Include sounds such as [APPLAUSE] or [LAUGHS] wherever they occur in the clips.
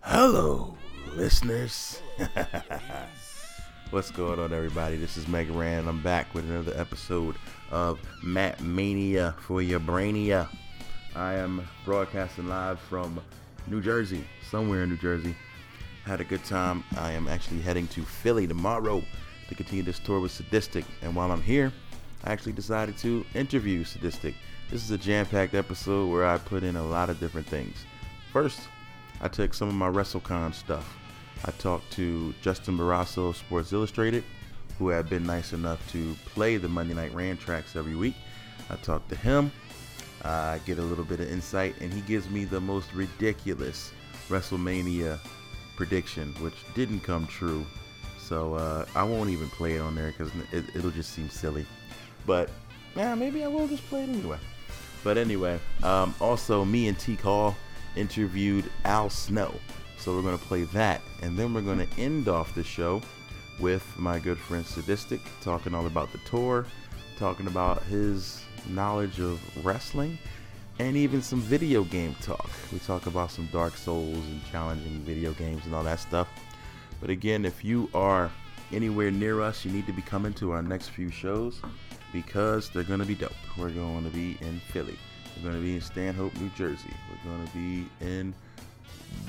Hello, listeners. [LAUGHS] What's going on, everybody? This is Mega Ran. I'm back with another episode of Matt Mania for your Brainia. I am broadcasting live from New Jersey, somewhere in New Jersey. Had a good time. I am actually heading to Philly tomorrow to continue this tour with Sadistik. And while I'm here, I actually decided to interview Sadistik. This is a jam packed episode where I put in a lot of different things. First, I took some of my WrestleCon stuff. I talked to Justin Barrasso of Sports Illustrated, who had been nice enough to play the Monday Night Ran tracks every week. I talked to him. I get a little bit of insight, and he gives me the most ridiculous WrestleMania prediction, which didn't come true. So uh, I won't even play it on there because it, it'll just seem silly. But yeah, maybe I will just play it anyway. But anyway, um, also me and Teak Hall interviewed Al Snow. So we're going to play that. And then we're going to end off the show with my good friend Sadistik talking all about the tour, talking about his knowledge of wrestling, and even some video game talk. We talk about some Dark Souls and challenging video games and all that stuff. But again, if you are anywhere near us, you need to be coming to our next few shows because they're going to be dope. We're going to be in Philly. We're going to be in Stanhope, New Jersey. We're going to be in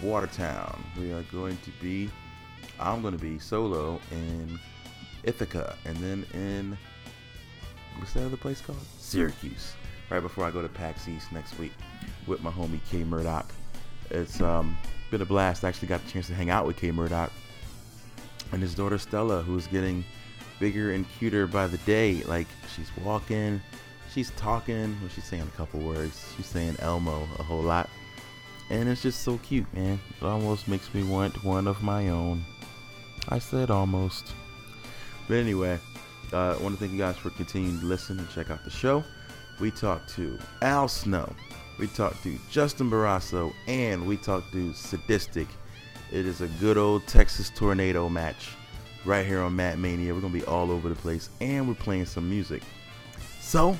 Watertown. We are going to be, I'm going to be solo in Ithaca and then in, what's that other place called? Syracuse. Right before I go to PAX East next week with my homie K-Murdock. It's um, been a blast. I actually got the chance to hang out with K-Murdock and his daughter Stella, who's getting bigger and cuter by the day. Like she's walking, she's talking, she's saying a couple words. She's saying Elmo a whole lot. And it's just so cute, man. It almost makes me want one of my own. I said almost. But anyway, uh, I want to thank you guys for continuing to listen and check out the show. We talked to Al Snow, we talked to Justin Barrasso, and we talked to Sadistik. It is a good old Texas tornado match right here on Matt Mania. We're going to be all over the place, and we're playing some music. So,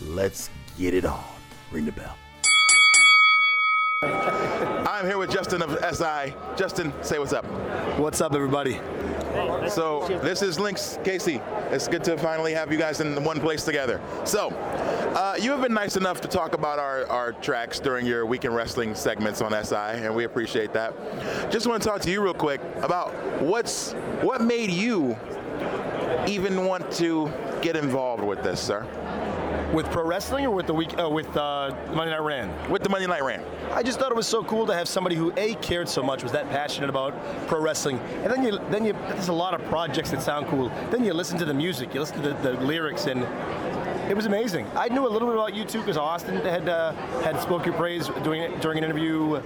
let's get it on. Ring the bell. I'm here with Justin of SI. Justin, say what's up. What's up, everybody? So this is Lynx Casey. It's good to finally have you guys in one place together. So uh, you have been nice enough to talk about our, our tracks during your weekend wrestling segments on SI, and we appreciate that. Just want to talk to you real quick about what's what made you even want to get involved with this, sir. With pro wrestling or with the week uh, with uh, Monday Night Ran? With the Monday Night Ran. I just thought it was so cool to have somebody who a cared so much, was that passionate about pro wrestling, and then you then you there's a lot of projects that sound cool. Then you listen to the music, you listen to the, the lyrics, and it was amazing. I knew a little bit about you too because Austin had uh, had spoke your praise doing it during an interview.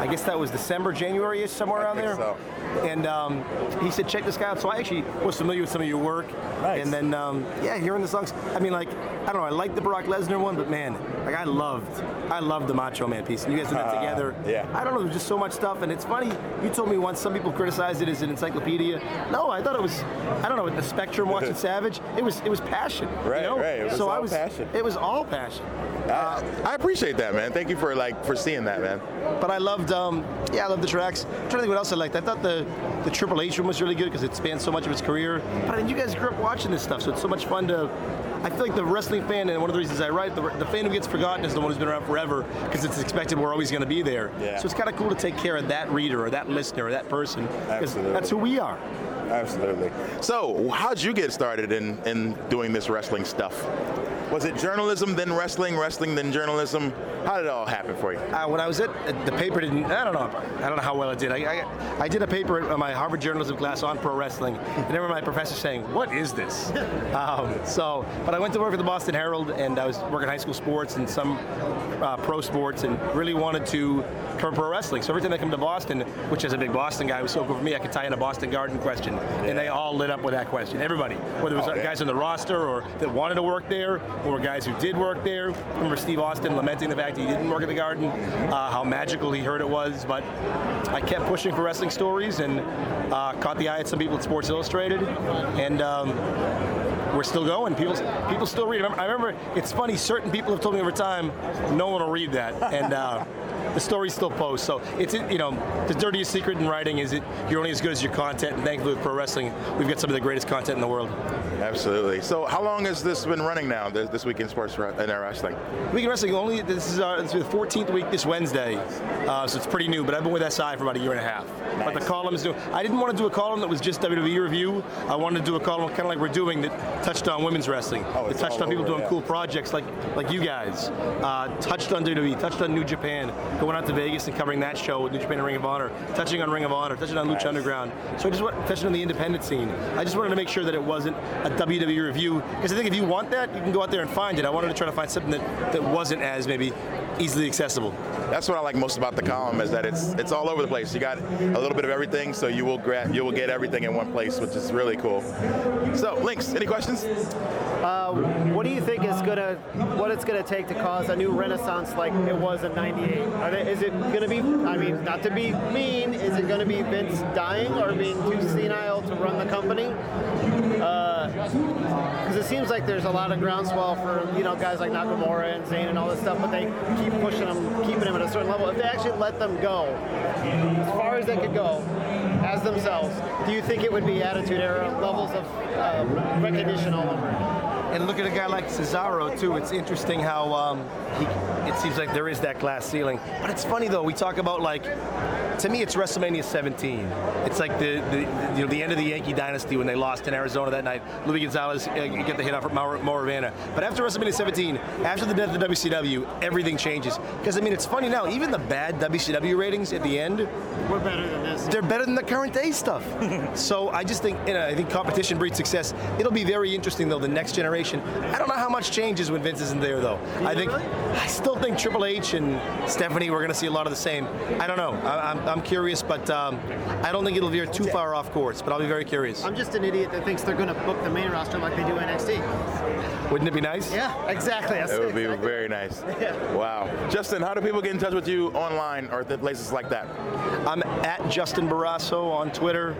I guess that was December, January ish, somewhere around there. so. And um, he said, check this guy out. So I actually was familiar with some of your work. Nice. And then, um, yeah, hearing the songs. I mean, like, I don't know. I like the Brock Lesnar one, but man, like I loved, I loved the Macho Man piece. And you guys did that [LAUGHS] together. yeah. I don't know. There's just so much stuff. And it's funny. You told me once some people criticized it as an encyclopedia. No, I thought it was. I don't know. With the Spectrum watching [LAUGHS] Savage, it was it was passion. Right, you know? right. It was so I all was. passion. It was all passion. I, I appreciate that, man. Thank you for like for seeing that, man. But I loved, um, yeah, I loved the tracks. I'm trying to think what else I liked. I thought the the Triple H one was really good because it spans so much of his career. But I mean, you guys grew up watching this stuff, so it's so much fun to I feel like the wrestling fan, and one of the reasons I write, the, the fan who gets forgotten is the one who's been around forever because it's expected we're always going to be there. Yeah. So it's kind of cool to take care of that reader or that listener or that person Absolutely. that's who we are. Absolutely. So, how'd you get started in, in doing this wrestling stuff? Was it journalism, then wrestling, wrestling, then journalism? How did it all happen for you? Uh, when I was at the paper, didn't I don't know I don't know how well it did. I, I, I did a paper at my Harvard journalism class on pro wrestling, and I remember my professor saying, "What is this?" [LAUGHS] Um, so, but I went to work for the Boston Herald, and I was working high school sports and some uh, pro sports, and really wanted to cover pro wrestling. So every time I come to Boston, which is a big Boston guy, was so cool for me. I could tie in a Boston Garden question, and they all lit up with that question. Everybody, whether it was Oh, yeah. guys on the roster or that wanted to work there, or guys who did work there. I remember Steve Austin lamenting the fact he didn't work in the Garden, uh, how magical he heard it was. But I kept pushing for wrestling stories and uh, caught the eye at some people at Sports Illustrated, and. Um, we're still going. People, people still read. I remember, it's funny. Certain people have told me over time, no one will read that, and uh, [LAUGHS] the stories still post. So it's you know the dirtiest secret in writing is that you're only as good as your content. And thankfully, with pro wrestling, we've got some of the greatest content in the world. Absolutely. So, how long has this been running now, this, this week in sports and wrestling? Week in Wrestling only. This is our this is the 14th week this Wednesday, uh, so it's pretty new. But I've been with SI for about a year and a half. But the Nice. column is new. I didn't want to do a column that was just WWE review. I wanted to do a column kind of like we're doing that touched on women's wrestling. Oh, it's touched on people over, doing yeah. cool projects like like you guys. Uh, touched on WWE. Touched on New Japan. Going out to Vegas and covering that show with New Japan and Ring of Honor. Touching on Ring of Honor. Touching on Lucha Underground. So I just want touching on the independent scene. I just wanted to make sure that it wasn't a WWE review because I think if you want that, you can go out there and find it. I wanted to try to find something that, that wasn't as maybe easily accessible. That's what I like most about the column is that it's it's all over the place. You got a little bit of everything, so you will grab you will get everything in one place, which is really cool. So, links. Any questions? [LAUGHS] Uh, what do you think is gonna, what it's gonna take to cause a new renaissance like it was in '98? Is it gonna be? I mean, not to be mean, is it gonna be Vince dying or being too senile to run the company? Uh, because it seems like there's a lot of groundswell for you know guys like Nakamura and Zayn and all this stuff, but they keep pushing them, keeping them at a certain level. If they actually let them go, as far as they could go, as themselves, do you think it would be Attitude Era levels of uh, recognition all over? And look at a guy like Cesaro too. It's interesting how um, he, it seems like there is that glass ceiling. But it's funny though. We talk about like, to me, it's WrestleMania 17. It's like the, the you know the end of the Yankee dynasty when they lost in Arizona that night. Luis Gonzalez uh, get the hit off Mariano Mariano Rivera. But after WrestleMania 17, after the death of WCW, everything changes. Because I mean, it's funny now. Even the bad WCW ratings at the end, We're better than this. they're better than the current day stuff. [LAUGHS] so I just think you know, I think competition breeds success. It'll be very interesting though. The next generation. I don't know how much changes when Vince isn't there though. I think really? I still think Triple H and Stephanie we're going to see a lot of the same. I don't know. I, I'm, I'm curious, but um, I don't think it'll veer too far off course. But I'll be very curious. I'm just an idiot that thinks they're going to book the main roster like they do NXT. Wouldn't it be nice? Yeah, exactly. That's It would be exactly. very nice. [LAUGHS] Yeah. Wow. Justin, how do people get in touch with you online or th- places like that? I'm at Justin Barrasso on Twitter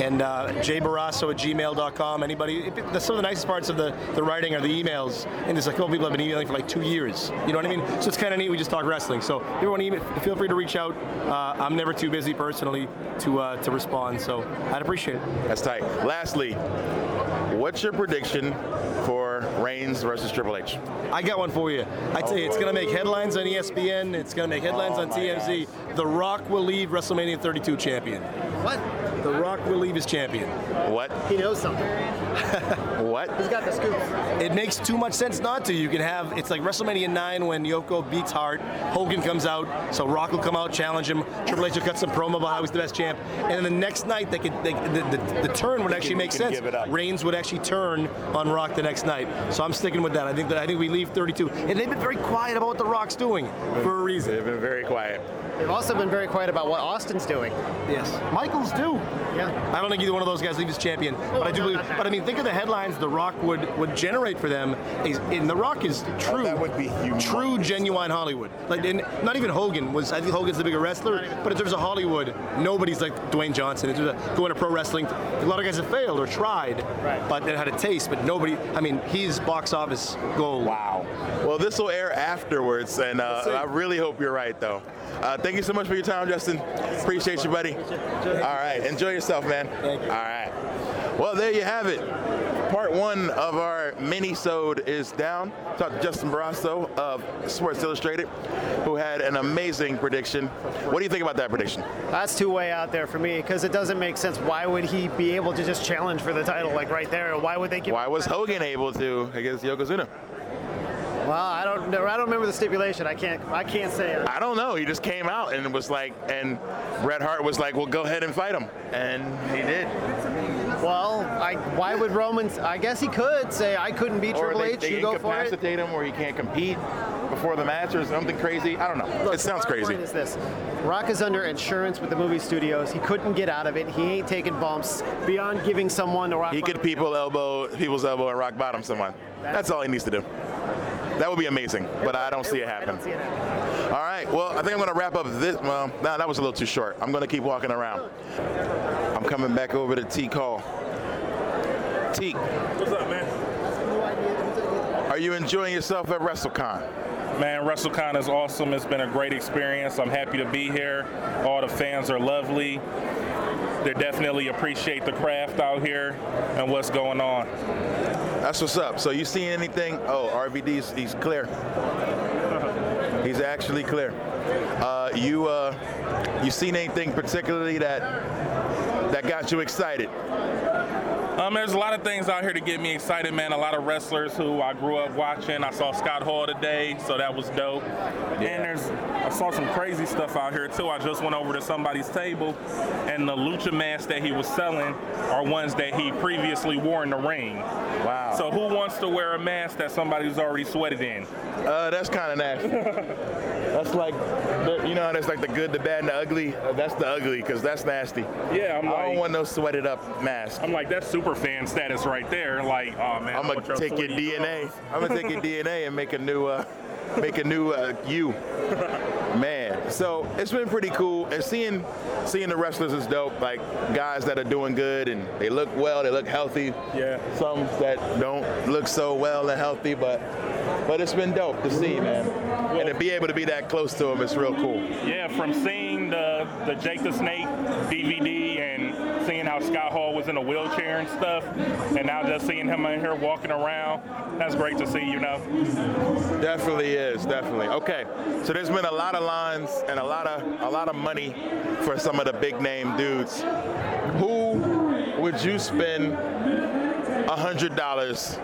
and uh, jbarrasso at gmail.com. Anybody, if it, some of the nicest parts of the, the writing are the emails. And there's a couple people I've been emailing for like two years. You know what I mean? So it's kind of neat. We just talk wrestling. So if you want to email, feel free to reach out. Uh, I'm never too busy personally to uh, to respond. So I'd appreciate it. That's tight. Lastly, what's your prediction for Reigns versus Triple H? I got one for you. I tell you, it's going to make headlines on ESPN. It's going to make headlines Oh on my TMZ. The Rock will leave WrestleMania 32 champion. What? The Rock will leave as champion. What? He knows something. [LAUGHS] What? He's got the scoop. It makes too much sense not to. You can have it's like WrestleMania 9 when Yoko beats Hart, Hogan comes out, so Rock will come out, challenge him. Triple H will cut some promo about how he's the best champ, and then the next night they could they, the, the, the turn would actually can- make sense. give. Reigns would actually turn on Rock the next night, so I'm sticking with that. I think that I think we leave 32, and they've been very quiet about what the Rock's doing for a reason. They've been very quiet. They've also been very quiet about what Austin's doing. Yes, Michaels do. Yeah. I don't think either one of those guys leaves as champion, but I do no, believe. But I mean, think of the headlines The Rock would would generate for them. Is, and The Rock is true. that would be humongous. True, genuine Hollywood. Like, and not even Hogan was. I think Hogan's the bigger wrestler, but in terms of Hollywood, nobody's like Dwayne Johnson. In terms of going to pro wrestling, a lot of guys have failed or tried, Right. but they had a taste. But nobody. I mean, he's box office gold. Wow. Well, this will air afterwards, and uh. I really hope you're right, though. Uh, thank you so much for your time, Justin. Appreciate you, buddy. All right. Enjoy yourself, man. Thank you. All right. Well, there you have it. Part one of our mini-sode is down. Talked to Justin Barrasso of Sports Illustrated, who had an amazing prediction. What do you think about that prediction? That's too way out there for me because it doesn't make sense. Why would he be able to just challenge for the title like right there? Why would they give? Why was Hogan able to against Yokozuna? Well, I don't know. I don't remember the stipulation. I can't. I can't say it. I don't know. He just came out and was like, and Bret Hart was like, "Well, go ahead and fight him," and he did. Well, I, why would Roman? I guess he could say I couldn't beat Or Triple they, H. they You go for it. incapacitate him, or he can't compete before the match, or something crazy. I don't know. Look, it sounds crazy. Point is this: Rock is under insurance with the movie studios. He couldn't get out of it. He ain't taking bumps beyond giving someone a rock. He could people elbow people's elbow and rock bottom someone. That's all he needs to do. That would be amazing, but I don't see it I happen. don't see it happening. All right. Well, I think I'm going to wrap up this. Well, nah, that was a little too short. I'm going to keep walking around. I'm coming back over to Teak Hall. Teak, What's up, man? are you enjoying yourself at WrestleCon? Man, WrestleCon is awesome. It's been a great experience. I'm happy to be here. All the fans are lovely. They definitely appreciate the craft out here and what's going on. That's what's up. So you seen anything? Oh, RVD's he's clear. He's actually clear. Uh, you uh, you seen anything particularly that that got you excited? Um, there's a lot of things out here to get me excited, man. A lot of wrestlers who I grew up watching. I saw Scott Hall today, so that was dope. And there's, I saw some crazy stuff out here too. I just went over to somebody's table, and the lucha masks that he was selling are ones that he previously wore in the ring. Wow. So who wants to wear a mask that somebody's already sweated in? Uh, that's kind of nasty. [LAUGHS] that's like, the- you know, that's like the good, the bad, and the ugly. Uh, that's the ugly, because that's nasty. Yeah, I'm I don't want no sweated up mask. I'm like that's super fan status right there. Like, oh man, I'm gonna take your DNA. I'm gonna take your DNA and make a new, uh, make a new uh, you. [LAUGHS] Man, so it's been pretty cool, and seeing seeing the wrestlers is dope. Like guys that are doing good and they look well, they look healthy. Yeah. Some that don't look so well and healthy, but but it's been dope to see, man. And to be able to be that close to them is real cool. Yeah, from seeing the the Jake the Snake DVD how Scott Hall was in a wheelchair and stuff, and now just seeing him in here walking around, that's great to see. You know. Definitely is, definitely. Okay, so there's been a lot of lines and a lot of a lot of money for some of the big name dudes. Who would you spend a hundred dollars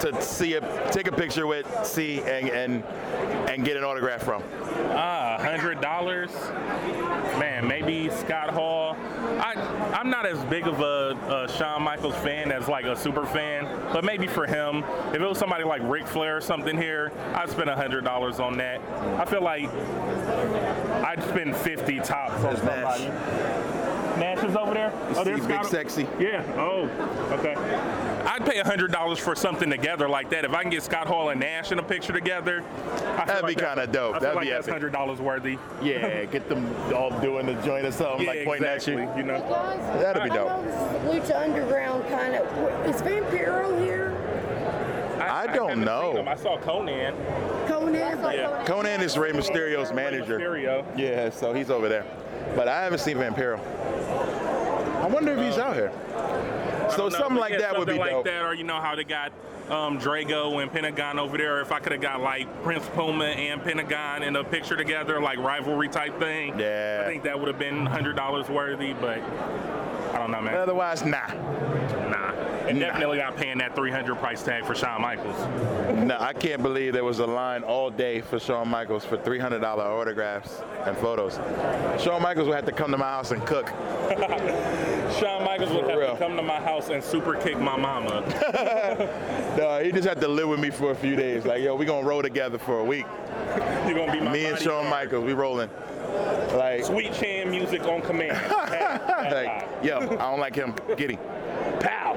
to see a take a picture with, see and and and get an autograph from? Ah, hundred dollars. Man, maybe Scott Hall. I I'm not as big of a, a Shawn Michaels fan as like a super fan, but maybe for him, if it was somebody like Ric Flair or something here, I'd spend hundred dollars on that. I feel like I'd spend fifty tops on There's Nash. somebody. Nash is over there. Oh, see there's Big Scott- Sexy. Yeah. Oh, okay. I'd pay hundred dollars for something together like that. If I can get Scott Hall and Nash in a picture together, I That'd be like that- kinda dope. I feel That'd like be that's epic. hundred dollars worthy. Yeah, [LAUGHS] get them all doing the joint or something, Yeah, like pointing exactly. at you. You know. Guys, That'd be I dope. know this is Lucha Underground kind of. Is Vampiro here? I don't haven't know. seen him. I saw Konnan. Konnan? Yeah. Konnan is Rey Mysterio's manager. Mysterio. Yeah, so he's over there. But I haven't seen Vampiro. I wonder if he's out here. So I know, something like yeah, that would be like dope. that, or you know how they got um, Drago and Pentagon over there. If I could have got like Prince Puma and Pentagon in a picture together, like rivalry type thing. Yeah. I think that would have been hundred dollars worthy, but I don't know, man. Otherwise, nah. And definitely not paying that 300 price tag for Shawn Michaels. No, I can't believe there was a line all day for Shawn Michaels for $300 autographs and photos. Shawn Michaels would have to come to my house and cook. [LAUGHS] Shawn Michaels would For have real. to come to my house and super kick my mama. [LAUGHS] No, he just had to live with me for a few days. Like, yo, we gonna roll together for a week. You're gonna be my Me and Shawn. Michaels, we rolling. Like, Sweet Chin music on command. [LAUGHS] like, yo, I don't like him. Get him. Pow.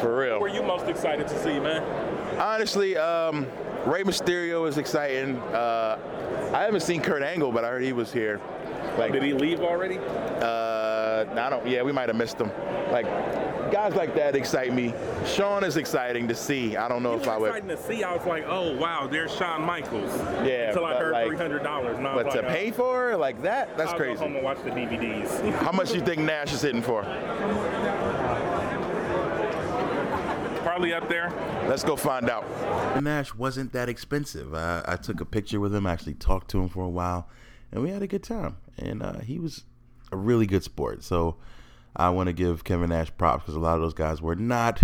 For real. Who are you most excited to see, man? Honestly, um, Rey Mysterio is exciting. Uh, I haven't seen Kurt Angle, but I heard he was here. Like, Did he leave already? uh, I don't. Yeah, we might have missed him. Like, guys like that excite me. Shawn is exciting to see. I don't know It if I was would. exciting to see. I was like, oh wow, there's Shawn Michaels. Yeah, Until I heard like- three hundred dollars. No, I was But to like, pay uh, for like that, that's I'll crazy. Go home and watch the DVDs. How much do you think Nash is hitting for? Probably up there. Let's go find out. Nash wasn't that expensive. I, I took a picture with him, actually talked to him for a while, and we had a good time. And uh, he was a really good sport. So I want to give Kevin Nash props because a lot of those guys were not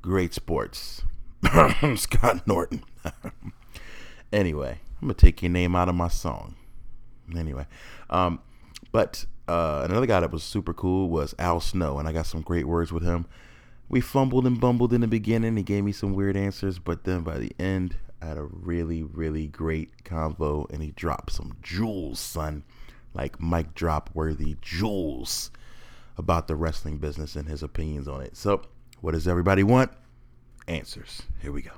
great sports. [COUGHS] Scott Norton. [LAUGHS] anyway, I'm gonna take your name out of my song. Anyway, um, but uh, another guy that was super cool was Al Snow, and I got some great words with him. We fumbled and bumbled in the beginning. He gave me some weird answers, but then by the end, I had a really, really great convo, and he dropped some jewels, son, like mic drop worthy jewels about the wrestling business and his opinions on it. So, what does everybody want? Answers. Here we go.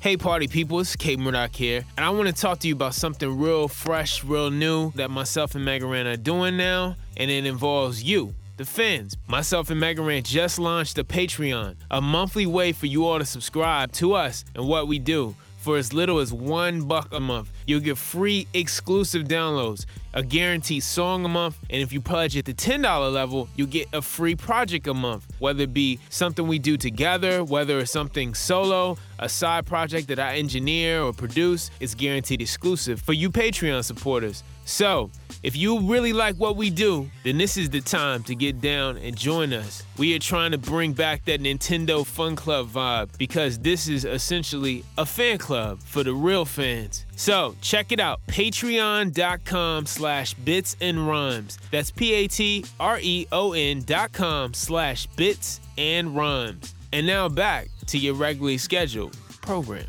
Hey, party people, it's K-Murdock here, and I want to talk to you about something real fresh, real new that myself and Mega Ran are doing now, and it involves you. The fans, myself and Mega Megaran just launched a Patreon, a monthly way for you all to subscribe to us and what we do. For as little as one buck a month, you'll get free exclusive downloads, a guaranteed song a month, and if you pledge at the $10 level, you'll get a free project a month. Whether it be something we do together, whether it's something solo, a side project that I engineer or produce, it's guaranteed exclusive for you Patreon supporters. So, if you really like what we do, then this is the time to get down and join us. We are trying to bring back that Nintendo Fun Club vibe because this is essentially a fan club for the real fans. So check it out, patreon.com slash bits and rhymes. That's P-A-T-R-E-O-N dot com slash bits and rhymes. And now back to your regularly scheduled program.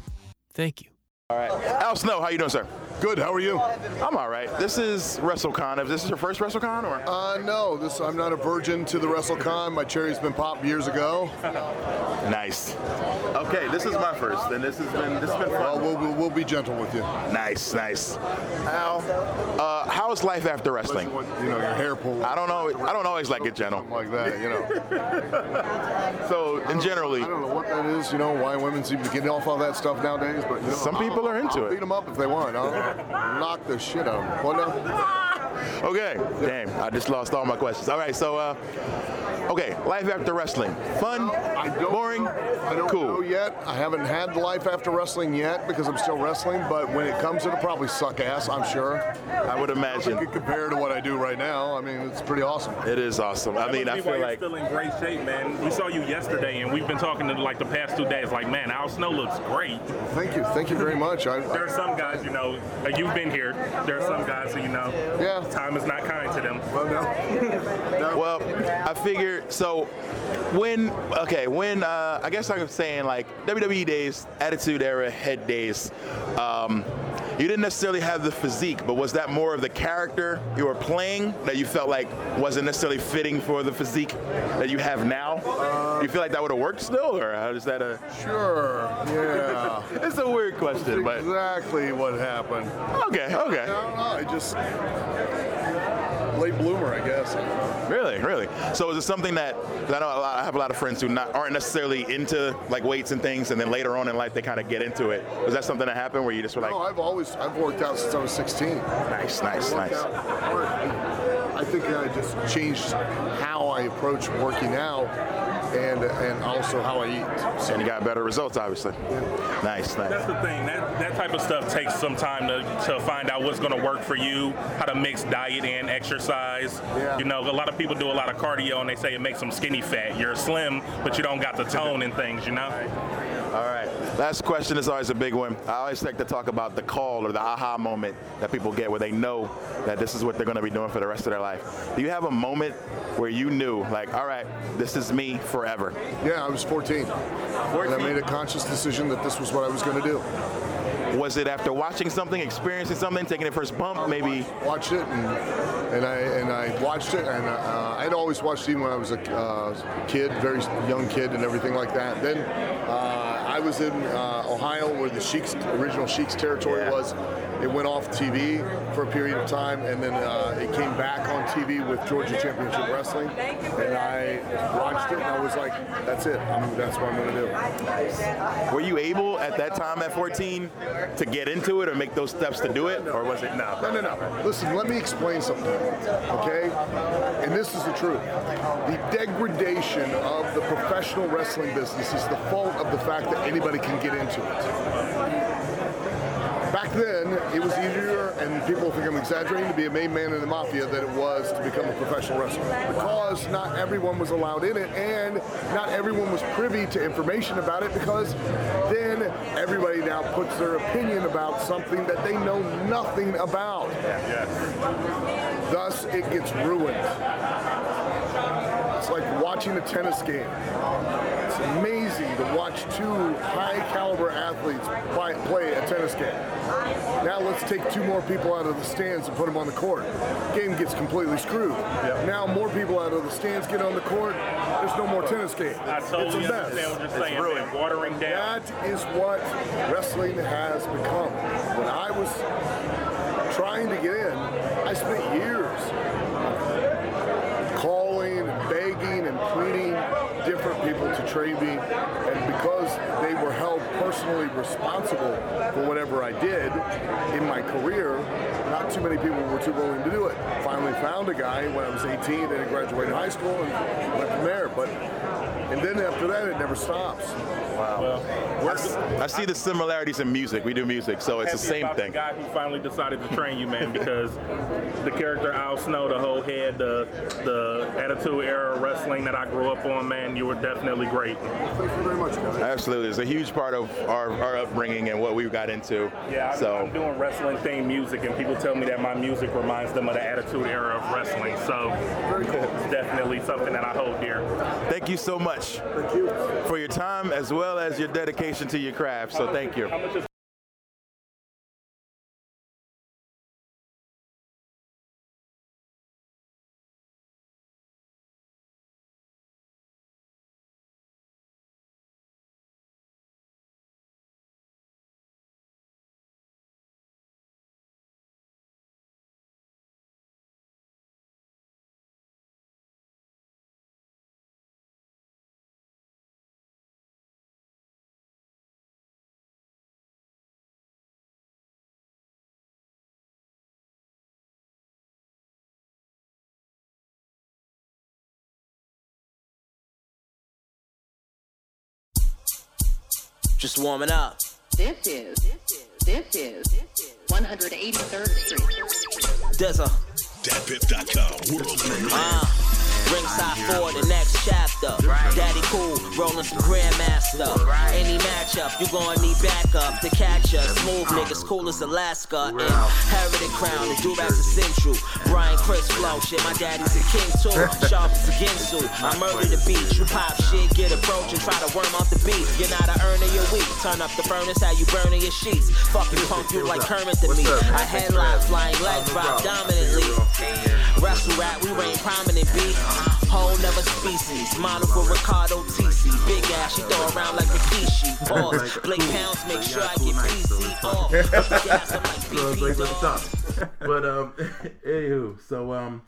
Thank you. All right. Al Snow, how you doing, sir? Good. How are you? I'm all right. This is WrestleCon. Is this is your first WrestleCon or? Uh, no. This I'm not a virgin to the WrestleCon. My cherry's been popped years ago. Nice. Okay, this is my first, and this has been this has been fun. Well, we'll, we'll, we'll be gentle with you. Nice, nice. Al, uh, how is life after wrestling? When, you know, your hair pulled. I don't know. I don't always like it gentle. Like that, you know. [LAUGHS] So, in generally, I don't know what that is. You know, why women seem to get off all that stuff nowadays. But you know, Some people are into I'll it. Beat them up if they want. Knock the shit out of him. Okay. Damn, I just lost all my questions. All right, so, uh, okay, life after wrestling, fun, I don't boring, I don't cool. know yet. I haven't had life after wrestling yet because I'm still wrestling. But when it comes, it'll probably suck ass. I'm sure. I would Nothing imagine could compare to what I do right now. I mean, it's pretty awesome. it is awesome. I mean, I Must be why feel you're like still in great shape, man. We saw you yesterday, and we've been talking to like the past two days. Like, man, Al Snow looks great. Thank you. Thank you very much. I, There are some guys, you know, uh, you've been here. There are some guys who, you know, Yeah. Time is not kind to them. well, no. no. Well, I figured so when okay when uh, I guess I'm saying like WWE days, Attitude Era, Head days. Um, you didn't necessarily have the physique, but was that more of the character you were playing that you felt like wasn't necessarily fitting for the physique that you have now? Do you feel like that would have worked still, or how is that a? Sure. Yeah. [LAUGHS] It's a weird question, but exactly what happened. okay, okay, I don't know. I just late bloomer, I guess. really, really. So is it something that 'cause I know a lot, I have a lot of friends who not aren't necessarily into like weights and things, and then later on in life they kind of get into it. Was that something that happened where you just were like, No, I've always I've worked out since I was 16. nice, nice, nice. out. I think I just changed how I approach working out and and also how I eat. So And you got better results, obviously. Nice, nice. That's the thing. That that type of stuff takes some time to, to find out what's going to work for you, how to mix diet and exercise. Yeah. You know, a lot of people do a lot of cardio and they say it makes them skinny fat. You're slim, but you don't got the tone and things. You know. All right. Last question is always a big one. I always like to talk about the call or the aha moment that people get where they know that this is what they're going to be doing for the rest of their life. Do you have a moment where you knew, like, all right, this is me forever? yeah, I was 14. And I made a conscious decision that this was what I was going to do. Was it after watching something, experiencing something, taking a first bump, maybe? watched it and and I and I watched it and uh, I'd always watched even when I was a uh, kid, very young kid and everything like that. Then uh, I was in uh, Ohio where the Sheiks original Sheiks territory Yeah. was. It went off TV for a period of time and then uh, it came back on TV with Georgia Championship Wrestling and I watched it and I was like, that's it. I'm, that's what I'm going to do. Were you able at that time at 14 to get into it or make those steps to do it? Or was it no? No, no, no. Listen, let me explain something, okay? and this is the truth, the degradation of the professional wrestling business is the fault of the fact that anybody can get into it. Back then, it was easier, and people think I'm exaggerating, to be a main man in the mafia than it was to become a professional wrestler. Because not everyone was allowed in it, and not everyone was privy to information about it, because then everybody now puts their opinion about something that they know nothing about. Thus, it gets ruined. It's like watching a tennis game. It's amazing to watch two high caliber athletes play, play a tennis game. Now let's take two more people out of the stands and put them on the court. Game gets completely screwed. Now more people out of the stands get on the court. There's no more tennis game. I totally it's a mess. understand what you're saying. man. Watering down. That is what wrestling has become. When I was trying to get in, I spent years calling and begging and pleading different people to train me. And because they were held personally responsible for whatever I did in my career, not too many people were too willing to do it. Finally found a guy when I was 18 and graduated high school and went from there. But and then after that, it never stops. Wow. [LAUGHS] I see the similarities in music. We do music, so it's the happy same about thing. The guy who finally decided to train you, man, because [LAUGHS] the character Al Snow, the whole head, the the Attitude Era wrestling that I grew up on, man, you were definitely great. Thank you very much, guys. Absolutely, it's a huge part of our, our upbringing and what we got into. Yeah, I'm, so I'm doing wrestling themed music, and people tell me that my music reminds them of the Attitude Era of wrestling. So it's definitely something that I hold dear. thank you so much Thank you. for your time as well as your dedication to your craft. So thank you. Just warming up. This is, this is, this is 183rd Street. Dizza. DadPip.com, world premiere. Uh, ringside for the next chapter. Daddy cool, rolling some Grandmaster. Any matchup, you gonna need backup to catch us. Smooth niggas, cool as Alaska. Inherited crown, the are central. Brian Chris flow, shit, my daddy's a king too. [LAUGHS] Sharp as a Ginsu. I murder the beat. You pop shit, get approach and try to worm out the beat. You're not a earner, you're weak. Turn up the furnace, how you burning your sheets. Fucking punk, you like Kermit to me. I headline, flying leg drop dominantly. Wrestle rap, we reign prominent beat. Whole never species. Model for Ricardo TC. Big ass, she throw around like a Kishi. Pause. Blake pounds, make sure I get PC off. Gas, I'm like [LAUGHS] So it's BP like, dog. what's up? but um, [LAUGHS] anywho, so um,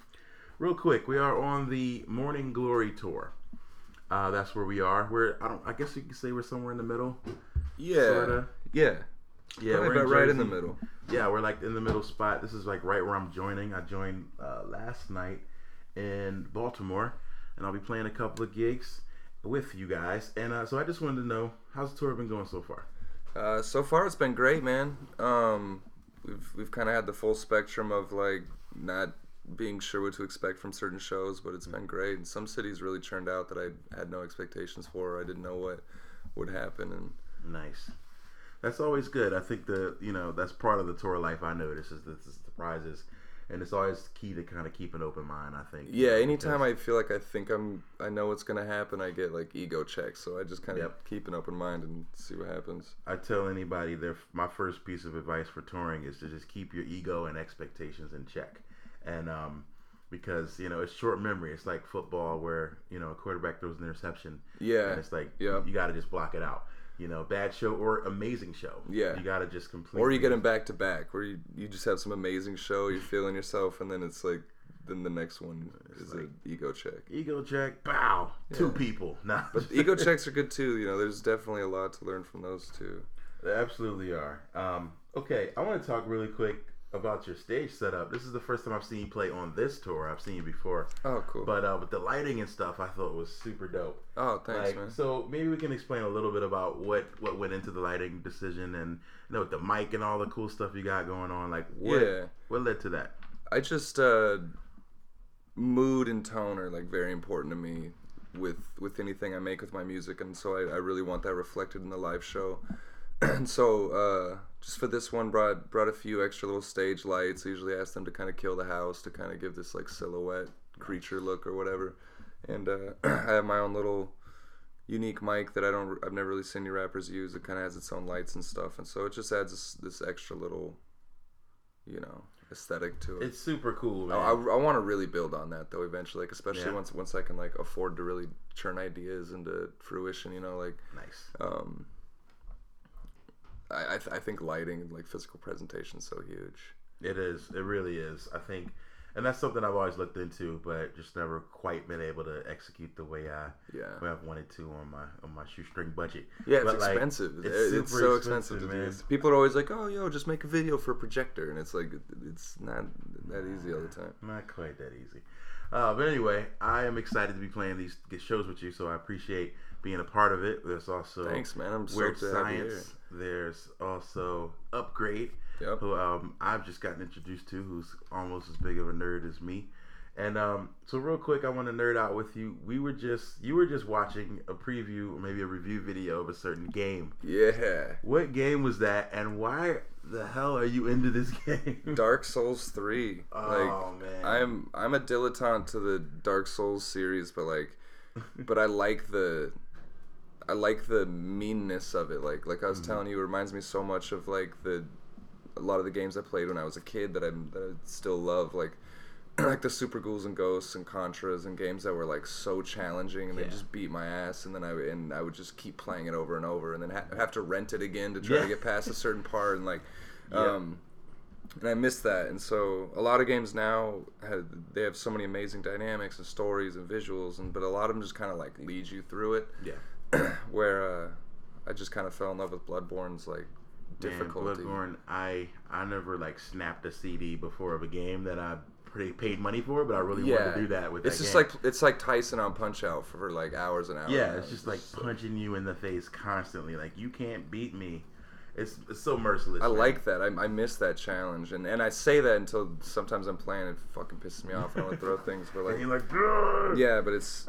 real quick, we are on the Morning Glory tour. Uh, that's where we are. We're I don't I guess you could say we're somewhere in the middle. Yeah. Sorta. Yeah. Yeah, Probably we're right in the middle. Yeah, we're like in the middle spot. This is like right where I'm joining. I joined uh, last night in Baltimore, and I'll be playing a couple of gigs with you guys. And uh, so I just wanted to know how's the tour been going so far? Uh, so far, it's been great, man. Um, we've we've kind of had the full spectrum of like not being sure what to expect from certain shows, but it's been great. And some cities really turned out that I had no expectations for. I didn't know what would happen, and Nice. That's always good. I think the you know that's part of the tour life. I notice is the, the surprises, and it's always key to kind of keep an open mind. I think. you yeah. know, Anytime I feel like I think I'm I know what's gonna happen, I get like ego checks. So I just kind of Yep. keep an open mind and see what happens. I tell anybody their my first piece of advice for touring is to just keep your ego and expectations in check, and um, because you know it's short memory. It's like football where you know a quarterback throws an interception. Yeah. and it's like Yeah. you got to just block it out. You know, bad show or amazing show. Yeah. you got to just completely. Or you get them back to back, where you, you just have some amazing show, you're feeling yourself, and then it's like, then the next one is an ego check. ego check. Bow. Two people. [LAUGHS] Nah. But ego checks are good too. You know, there's definitely a lot to learn from those too. They absolutely are. Um, okay, I want to talk really quick about your stage setup. This is the first time I've seen you play on this tour. I've seen you before. Oh, cool. But uh, with the lighting and stuff, I thought was super dope. Oh, thanks, Like, man. So maybe we can explain a little bit about what what went into the lighting decision and you know with the mic and all the cool stuff you got going on. Like what Yeah. what led to that? I just uh, mood and tone are like very important to me with with anything I make with my music, and so I, I really want that reflected in the live show. And [CLEARS THROAT] so uh, just for this one, brought brought a few extra little stage lights. I usually ask them to kind of kill the house to kind of give this like silhouette creature look or whatever. And uh, [CLEARS THROAT] I have my own little unique mic that I don't I've never really seen any rappers use. It kind of has its own lights and stuff, and so it just adds this, this extra little, you know, aesthetic to it. It's super cool, man. I, I, want to really build on that though eventually, like especially Yeah. once once I can like afford to really churn ideas into fruition. You know, like nice. Um, I I, th- I think lighting and like physical presentation is so huge. It is. It really is. I think, and that's something I've always looked into, but just never quite been able to execute the way I Yeah. way I've wanted to on my on my shoestring budget. Yeah, it's like, expensive. it's, it's, so expensive, to do man. this. People are always like, "Oh, yo, just make a video for a projector," and it's like it's not that easy all the time. Not quite that easy. Uh, but anyway, I am excited to be playing these shows with you, so I appreciate being a part of it. There's also Thanks, man. I'm Weird stoked to have you Science. There's also Upgrade, Yep. who um, I've just gotten introduced to, who's almost as big of a nerd as me. And um, so, real quick, I want to nerd out with you. We were just, you were just watching a preview or maybe a review video of a certain game. Yeah. What game was that, and why the hell are you into this [LAUGHS] game? Dark Souls three. Oh, like, man. I'm I'm a dilettante to the Dark Souls series, but like, but I like the, I like the meanness of it. Like like I was Mhm. telling you, it reminds me so much of like the, a lot of the games I played when I was a kid that I that I still love. Like. [CLEARS THROAT] Like the Super Ghouls and Ghosts and Contras and games that were like so challenging and they just beat my ass and then I and I would just keep playing it over and over and then ha- have to rent it again to try Yeah. to get past a certain part and like [LAUGHS] Yeah. um, and I miss that. And so a lot of games now have, they have so many amazing dynamics and stories and visuals, and but a lot of them just kind of like lead you through it. Yeah. [COUGHS] Where uh, I just kind of fell in love with Bloodborne's like difficulty. Man, Bloodborne, I I never like snapped a CD before of a game that I pretty paid money for, but I really wanted to do that with it's that just game. like it's like Tyson on Punch Out for like hours and hours. yeah, it's just like punching you in the face constantly. Like you can't beat me. It's it's so merciless. I man. like that. I, I miss that challenge, and and I say that until sometimes I'm playing it fucking pisses me off. and I want to throw things, but [LAUGHS] like, And you're like, "Grr!" yeah, but it's.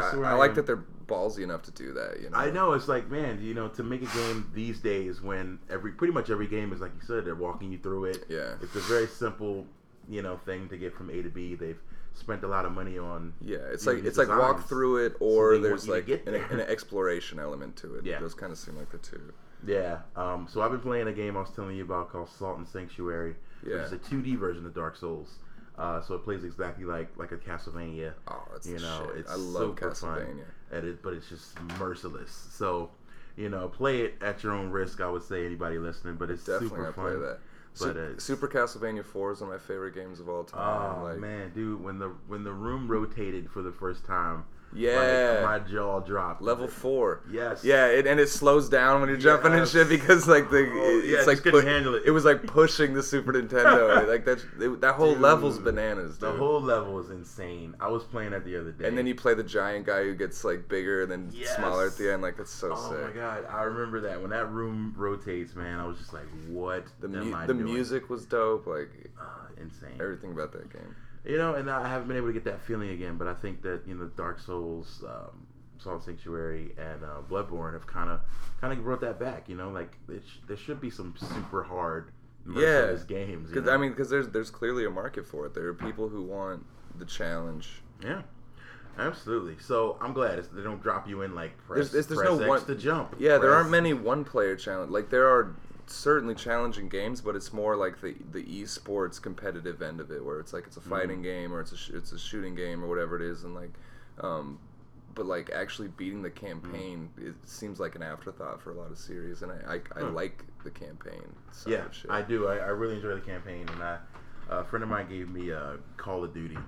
That's I, I like that they're ballsy enough to do that. You know. I know it's like man, you know, to make a game these days when every pretty much every game is like you said, they're walking you through it. Yeah. It's a very simple, you know, thing to get from A to B. They've spent a lot of money on. Yeah, it's like it's like walk through it, or want there's like an, an exploration element to it. Yeah. those kind of seem like the two. Yeah. Um, so I've been playing a game I was telling you about called Salt and Sanctuary. Yeah. Which is a 2D version of Dark Souls. Uh, so it plays exactly like like a Castlevania. Oh, that's you know, shit. it's I love super fun. Castlevania. And it, but it's just merciless. So, you know, play it at your own risk. I would say anybody listening, but it's Definitely, super fun. play that. But Su- Super Castlevania Four is one of my favorite games of all time. Oh like, man, dude, when the when the room rotated for the first time, Yeah. like, my jaw dropped. Level four. Yes. Yeah, it, and it slows down when you're jumping and shit because like the Oh, it's yeah, like handle it. It was like pushing the Super Nintendo. [LAUGHS] like that's it, that whole level's Dude, bananas. The whole level is insane. I was playing that the other day. and then you play the giant guy who gets like bigger and then Yes. smaller at the end. Like that's so oh sick. Oh my god, I remember that when that room rotates, man. I was just like, what The mu- the music was dope. Like Ah, insane. everything about that game. You know, and I haven't been able to get that feeling again. But I think that you know, Dark Souls, um, Salt Sanctuary, and uh, Bloodborne have kind of kind of brought that back. You know, like it sh- there should be some super hard, Yeah, games. Because? I mean, because there's there's clearly a market for it. There are people who want the challenge. Yeah, absolutely. So I'm glad it's, they don't drop you in like press, There's, there's, press no X one to jump. Yeah, there aren't many one-player challenge. Like there are certainly challenging games, but it's more like the the esports competitive end of it, where it's like it's a fighting Mm. game or it's a sh- it's a shooting game or whatever it is, and like, um, but like actually beating the campaign, Mm. it seems like an afterthought for a lot of series, and I I, I Hmm. like the campaign. Yeah, of shit. I do. I, I really enjoy the campaign, and I, a friend of mine gave me a Call of Duty,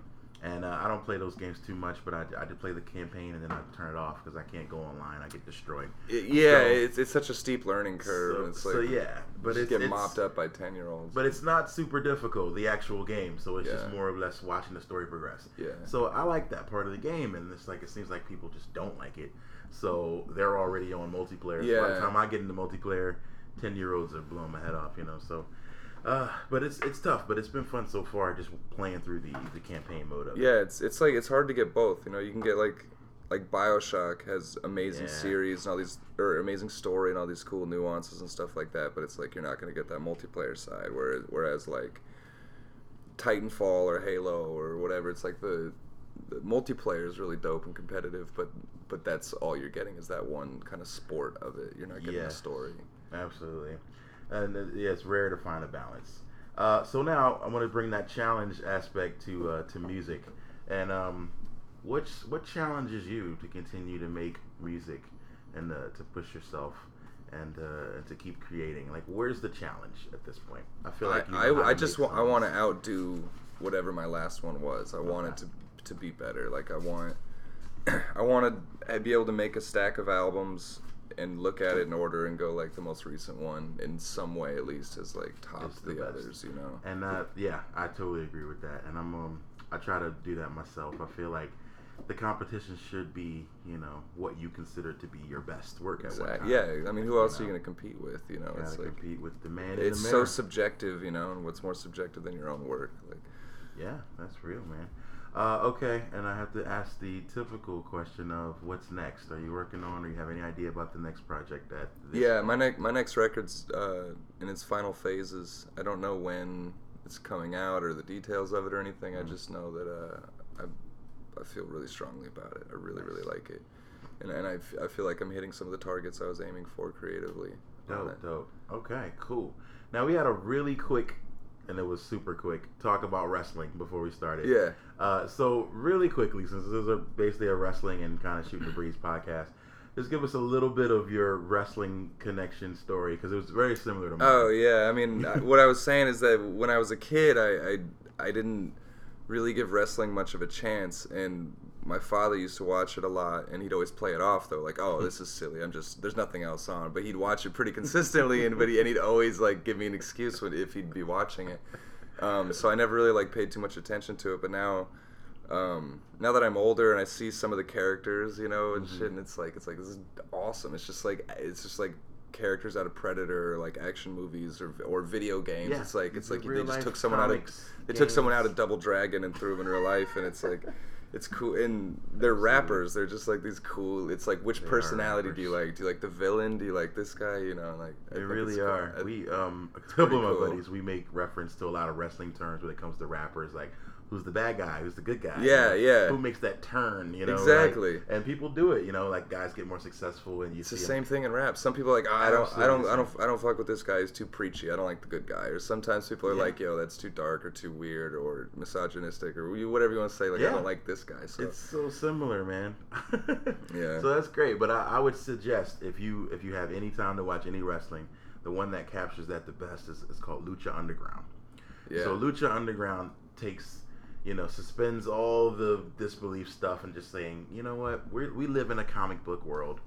And uh, I don't play those games too much, but I, I did play the campaign and then I turn it off because I can't go online. I get destroyed. It- yeah, So- it's, it's such a steep learning curve. So- it's so yeah, but it's- get it's- mopped up by ten year olds. But it's not super difficult, the actual game. So it's just more or less watching the story progress. Yeah. So I like that part of the game, and it's like it seems like people just don't like it. So they're already on multiplayer. So by the time I get into multiplayer, ten year olds are blowing my head off. You know. So, uh, but it's it's tough. But it's been fun so far, just playing through the the campaign mode of it. yeah, it's it's like it's hard to get both. You know, you can get like like Bioshock has amazing Yeah. series and all these or amazing story and all these cool nuances and stuff like that. But it's like you're not going to get that multiplayer side. Whereas whereas like Titanfall or Halo or whatever, it's like the the multiplayer is really dope and competitive, but but that's all you're getting is that one kind of sport of it. You're not getting Yeah. a story. Absolutely. And uh, yeah, it's rare to find a balance. Uh, so now I want to bring that challenge aspect to uh, to music. And um, which what challenges you to continue to make music and uh, to push yourself and uh, and to keep creating? Like, where's the challenge at this point? I feel like I, I, I just want I want to outdo whatever my last one was. I want it to to be better. Like I want [CLEARS THROAT] I want to be able to make a stack of albums and look at it in order and go like the most recent one in some way at least is like top It's the, the others. You know. And uh, yeah, I totally agree with that. And I'm um, I try to do that myself. I feel like the competition should be, you know, what you consider to be your best work time. Yeah, I mean, who else are know? you gonna compete with? You know, Gotta it's like compete with the man It's the so subjective, you know, and what's more subjective than your own work? Like, Yeah, that's real, man. Uh, okay, and I have to ask the typical question of what's next? Are you working on, or you have any idea about the next project that? This yeah, my next my next record's uh, in its final phases. I don't know when it's coming out or the details of it or anything. I Mm. just know that uh, I I feel really strongly about it. I really really like it, and and I, f- I feel like I'm hitting some of the targets I was aiming for creatively. Dope, dope. Okay, cool. Now we had a really quick, and it was super quick, talk about wrestling before we started. Yeah. Uh, so really quickly, since this is a, basically a wrestling and kind of shooting the breeze podcast, just give us a little bit of your wrestling connection story because it was very similar to mine. Oh yeah, I mean, what I was saying is that when I was a kid, I, I I didn't really give wrestling much of a chance, and my father used to watch it a lot, and he'd always play it off though, like, oh, this is silly. I'm just there's nothing else on, but he'd watch it pretty consistently, and but he, and he'd always like give me an excuse when, if he'd be watching it. Um, so I never really like paid too much attention to it, but now. Um, now that I'm older and I see some of the characters, you know, and Mm-hmm. shit, and it's like it's like this is awesome. It's just like it's just like characters out of Predator, or like action movies or or video games. Yeah, it's like it's like they just took someone out of they took someone out of Double Dragon and threw them in real life, and it's like it's cool. And they're rappers. They're just like these cool. It's like which They personality do you like? Do you like the villain? Do you like this guy? You know, like They really cool. are. We um [LAUGHS] a couple of my cool. buddies we make reference to a lot of wrestling terms when it comes to rappers like who's the bad guy, who's the good guy. you Yeah, know, yeah. Who makes that turn, you know? like- Exactly. and people do it, you know, like guys get more successful and you It's the same thing in rap. Some people are like, "Ah, I don't, I don't, I don't, I don't fuck with this guy. He's too preachy. I don't like the good guy. Or sometimes people are Yeah. like, yo, that's too dark or too weird or misogynistic or whatever you want to say. Like, Yeah. I don't like this guy. So It's so similar, man. [LAUGHS] Yeah. So that's great, but I, I would suggest if you if you have any time to watch any wrestling, the one that captures that the best is, is called Lucha Underground. Yeah. So Lucha Underground takes, you know, suspends all the disbelief stuff and just saying, you know what, we we live in a comic book world.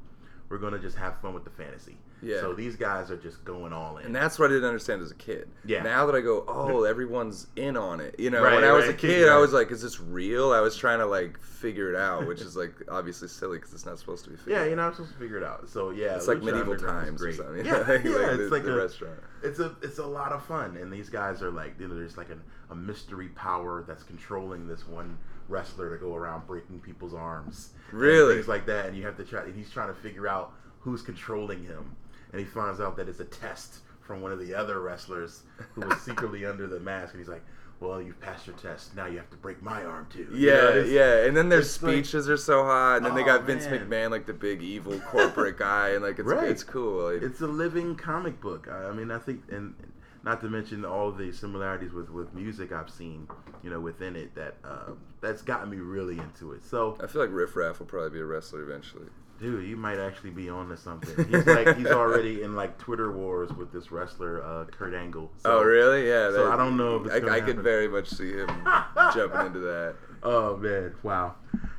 We're gonna just have fun with the fantasy. Yeah. So these guys are just going all in. And that's what I didn't understand as a kid. Yeah. Now that I go, [LAUGHS] oh, everyone's in on it. You know, Right, when I was a right, [LAUGHS] kid, I was like, is this real? I was trying to like figure it out, which is like [LAUGHS] obviously silly because it's not supposed to be. Figured Yeah, you're not supposed to figure it out. So yeah, It's like medieval times or something. Yeah, Like yeah, the- it's like the a restaurant. It's a it's a lot of fun, and these guys are like you know, there's like a, a mystery power that's controlling this one wrestler to go around breaking people's arms, Really? things like that, and you have to try. And he's trying to figure out who's controlling him, and he finds out that it's a test from one of the other wrestlers who was secretly under the mask, and he's like. Well, you've passed your test. Now you have to break my arm too. You Yeah, know, yeah, and then their it's like- speeches are so hot, and then they Oh, got Vince man. McMahon, like the big evil corporate [LAUGHS] guy, and like it's Right. it's cool. Like, It's a living comic book. I I mean, I think, and not to mention all the similarities with with music I've seen, you know, within it that uh, that's gotten me really into it. So I feel like Riff Raff will probably be a wrestler eventually. Dude, you might actually be on to something. He's like he's already in like Twitter wars with this wrestler, uh, Kurt Angle. So, oh, really? Yeah. So that- I don't know if it's I, I could very much see him [LAUGHS] jumping into that. Oh man, wow.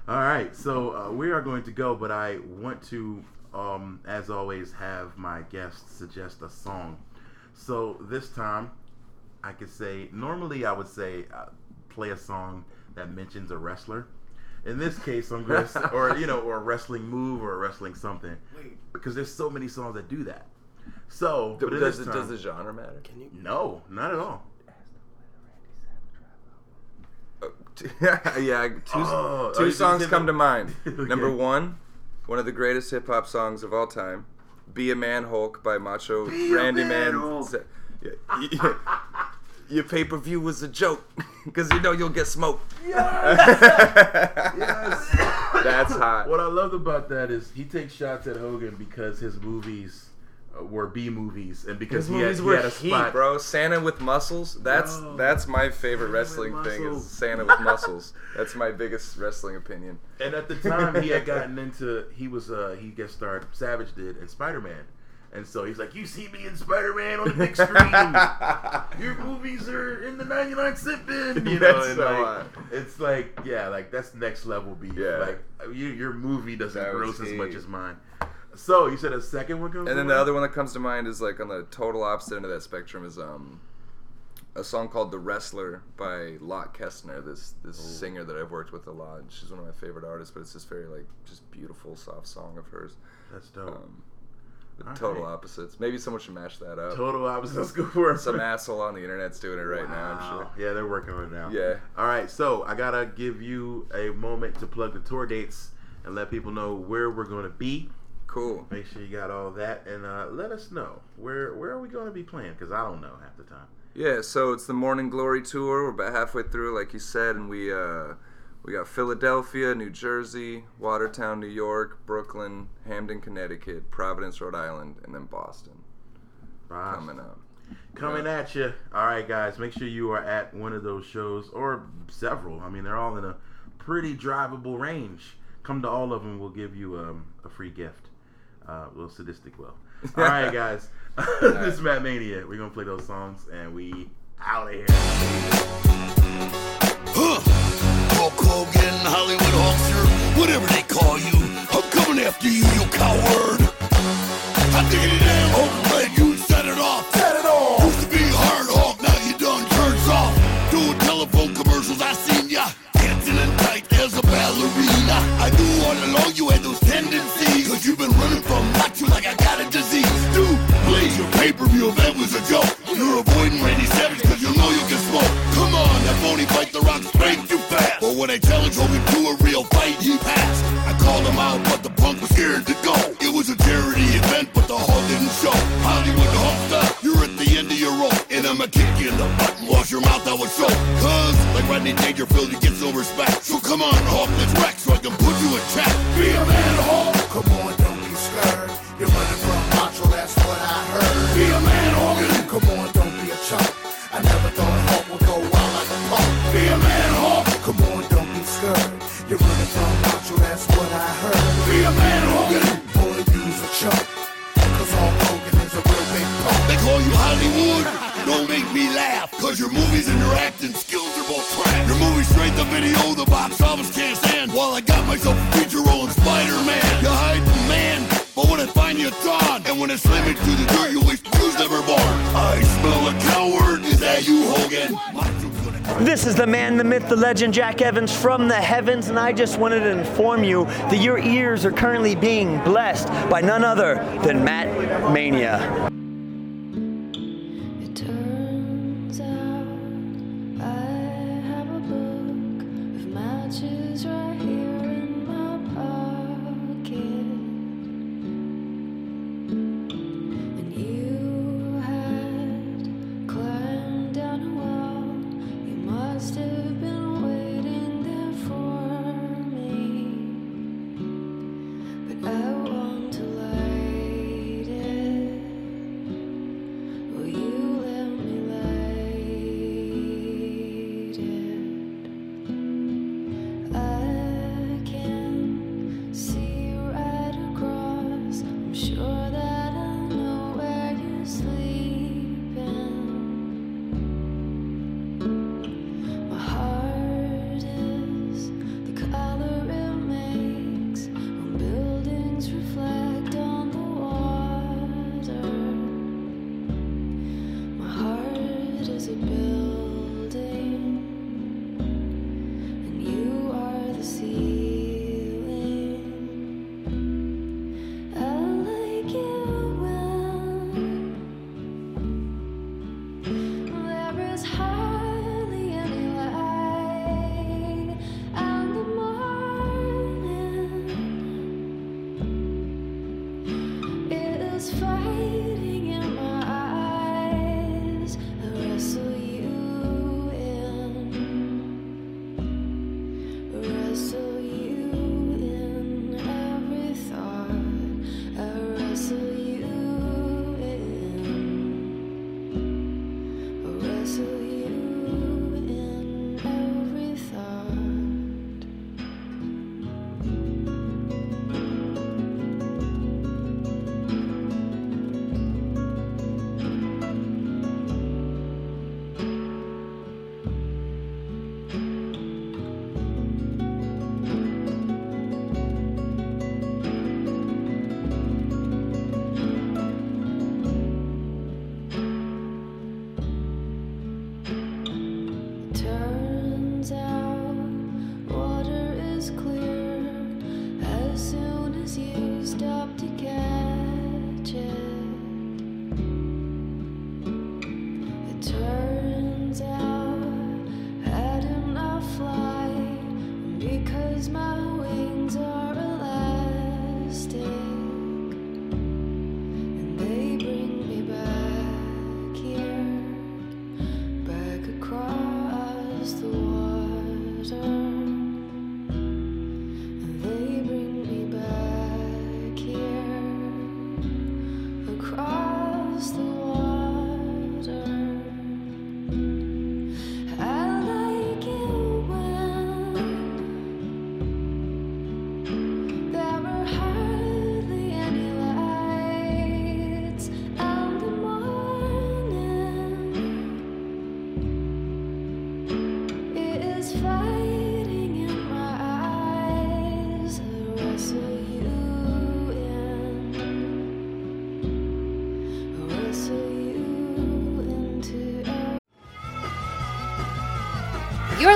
All right, so uh, we are going to go, but I want to, um, as always, have my guests suggest a song. So this time, I could say normally I would say uh, play a song that mentions a wrestler. In this case, I'm going to, or you know, or a wrestling move or a wrestling something, because there's so many songs that do that. So, but in Does, this it, time- does the genre matter? Can you? No, not at all. Oh, [LAUGHS] yeah, two, Oh, two oh, you songs didn't- come to mind. [LAUGHS] Okay. Number one, one of the greatest hip hop songs of all time, "Be a Man Hulk" by Macho Be a Randy Man Man. Hulk. Yeah, yeah. Your pay per view was a joke, [LAUGHS] because you know you'll get smoked. Yes. [LAUGHS] That's hot. What I loved about that is he takes shots at Hogan because his movies uh, were B movies, and because His he had, movies he were had a heat, spot. bro. Santa with muscles. That's Bro, that's my favorite wrestling thing muscles. is Santa with muscles. That's my biggest wrestling opinion. And at the time, he had gotten into he was uh he guest starred Savage did in Spider Man. And so he's like, You see me in Spider Man on the big screen. [LAUGHS] Your movies are in the 99 cent bin. You [LAUGHS] know, That's and so like, it's like, yeah, like that's next level beef. Yeah. Like, you, your movie doesn't That gross as much as mine. So, you said a second one comes And then the other one that comes to mind is like on the total opposite end of that spectrum is um a song called "The Wrestler" by Lotte Kestner. This this singer that I've worked with a lot. She's one of my favorite artists, but it's this very like just beautiful, soft song of hers. That's dope. Um, All total right. opposites. Maybe someone should mash that up. Total opposites [LAUGHS] go for it. Some asshole on the internet's doing it right now. I'm Wow. sure. Yeah, they're working on it now. Yeah. All right, so I gotta give you a moment to plug the tour dates and let people know where we're gonna be. Cool. Make sure you got all that, and uh, let us know where where are we gonna be playing? Because I don't know half the time. Yeah, so it's the Morning Glory tour. We're about halfway through, like you said, and we uh, we got Philadelphia, New Jersey, Watertown, New York, Brooklyn, Hamden, Connecticut, Providence, Rhode Island, and then Boston coming up. Coming at you. All right, guys. Make sure you are at one of those shows or several. I mean, they're all in a pretty drivable range. Come to all of them. We'll give you um, a free gift. Uh, well, Sadistik will. All right, [LAUGHS] guys. [LAUGHS] this is Matt Mania. We're gonna play those songs, and we out of here. Hulk Hogan, Hollywood Find you. And when I slam it to the dirt, you wish you never born. I smell a coward. Is that you, Hogan? This is the man, the myth, the legend, Jack Evans from the heavens, and I just wanted to inform you that your ears are currently being blessed by none other than Matt Mania.